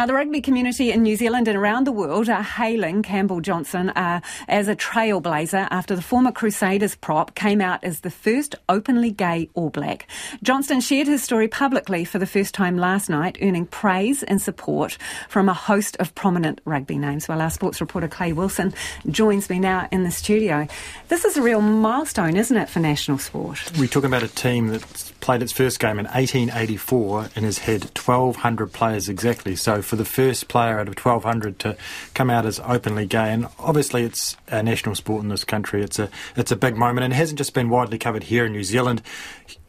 Now, the rugby community in New Zealand and around the world are hailing Campbell Johnstone uh, as a trailblazer after the former Crusaders prop came out as the first openly gay All Black. Johnstone shared his story publicly for the first time last night, earning praise and support from a host of prominent rugby names. Well, our sports reporter Clay Wilson joins me now in the studio. This is a real milestone, isn't it, for national sport? We're talking about a team that played its first game in 1884 and has had 1,200 players exactly. So for the first player out of 1,200 to come out as openly gay, and obviously it's a national sport in this country. It's a it's a big moment, and it hasn't just been widely covered here in New Zealand.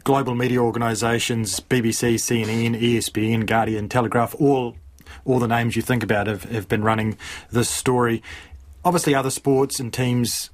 Global media organisations, BBC, CNN, ESPN, Guardian, Telegraph, all all the names you think about have, have been running this story. Obviously, other sports and teams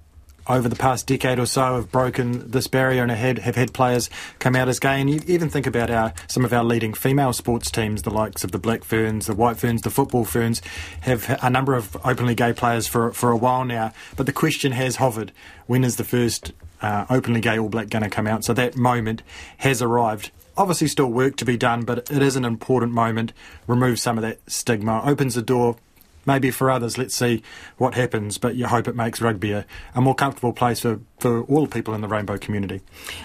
over the past decade or so have broken this barrier and have, have had players come out as gay. And you even think about our some of our leading female sports teams, the likes of the Black Ferns, the White Ferns, the Football Ferns, have a number of openly gay players for for a while now. But the question has hovered: when is the first uh, openly gay All Black going to come out? So that moment has arrived. Obviously, still work to be done, but it is an important moment. Removes some of that stigma, opens the door maybe for others, let's see what happens. But you hope it makes rugby a, a more comfortable place for, for all the people in the rainbow community.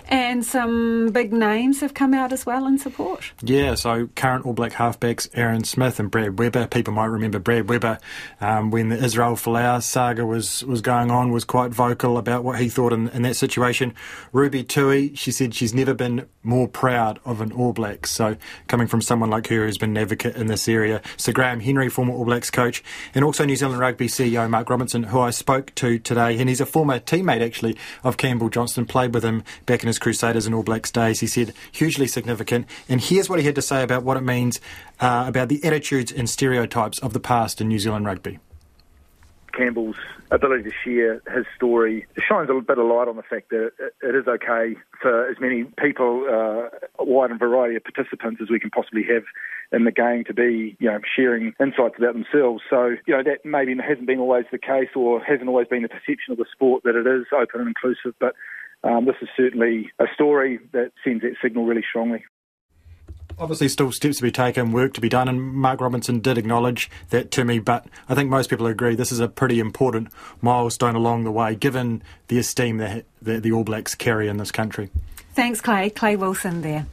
And some big names have come out as well in support. Yeah, so current All Black halfbacks Aaron Smith and Brad Weber. People might remember Brad Weber um, when the Israel Folau saga was, was going on, was quite vocal about what he thought in, in that situation. Ruby Tui, she said she's never been more proud of an All Black. So coming from someone like her who's been an advocate in this area. So Graham Henry, former All Blacks coach, and also New Zealand Rugby CEO Mark Robinson, who I spoke to today, and he's a former teammate actually of Campbell Johnstone, played with him back in his Crusaders and All Blacks days. He said hugely significant, and here's what he had to say about what it means uh, about the attitudes and stereotypes of the past in New Zealand rugby. Campbell's ability to share his story shines a bit of light on the fact that it is okay for as many people, uh, a wide and variety of participants as we can possibly have in the game to be, you know, sharing insights about themselves. So, you know, that maybe hasn't been always the case or hasn't always been the perception of the sport that it is open and inclusive, but um, this is certainly a story that sends that signal really strongly. Obviously, still steps to be taken, work to be done, and Mark Robinson did acknowledge that to me. But I think most people agree this is a pretty important milestone along the way, given the esteem that the, All Blacks carry in this country. Thanks, Clay. Clay Wilson there.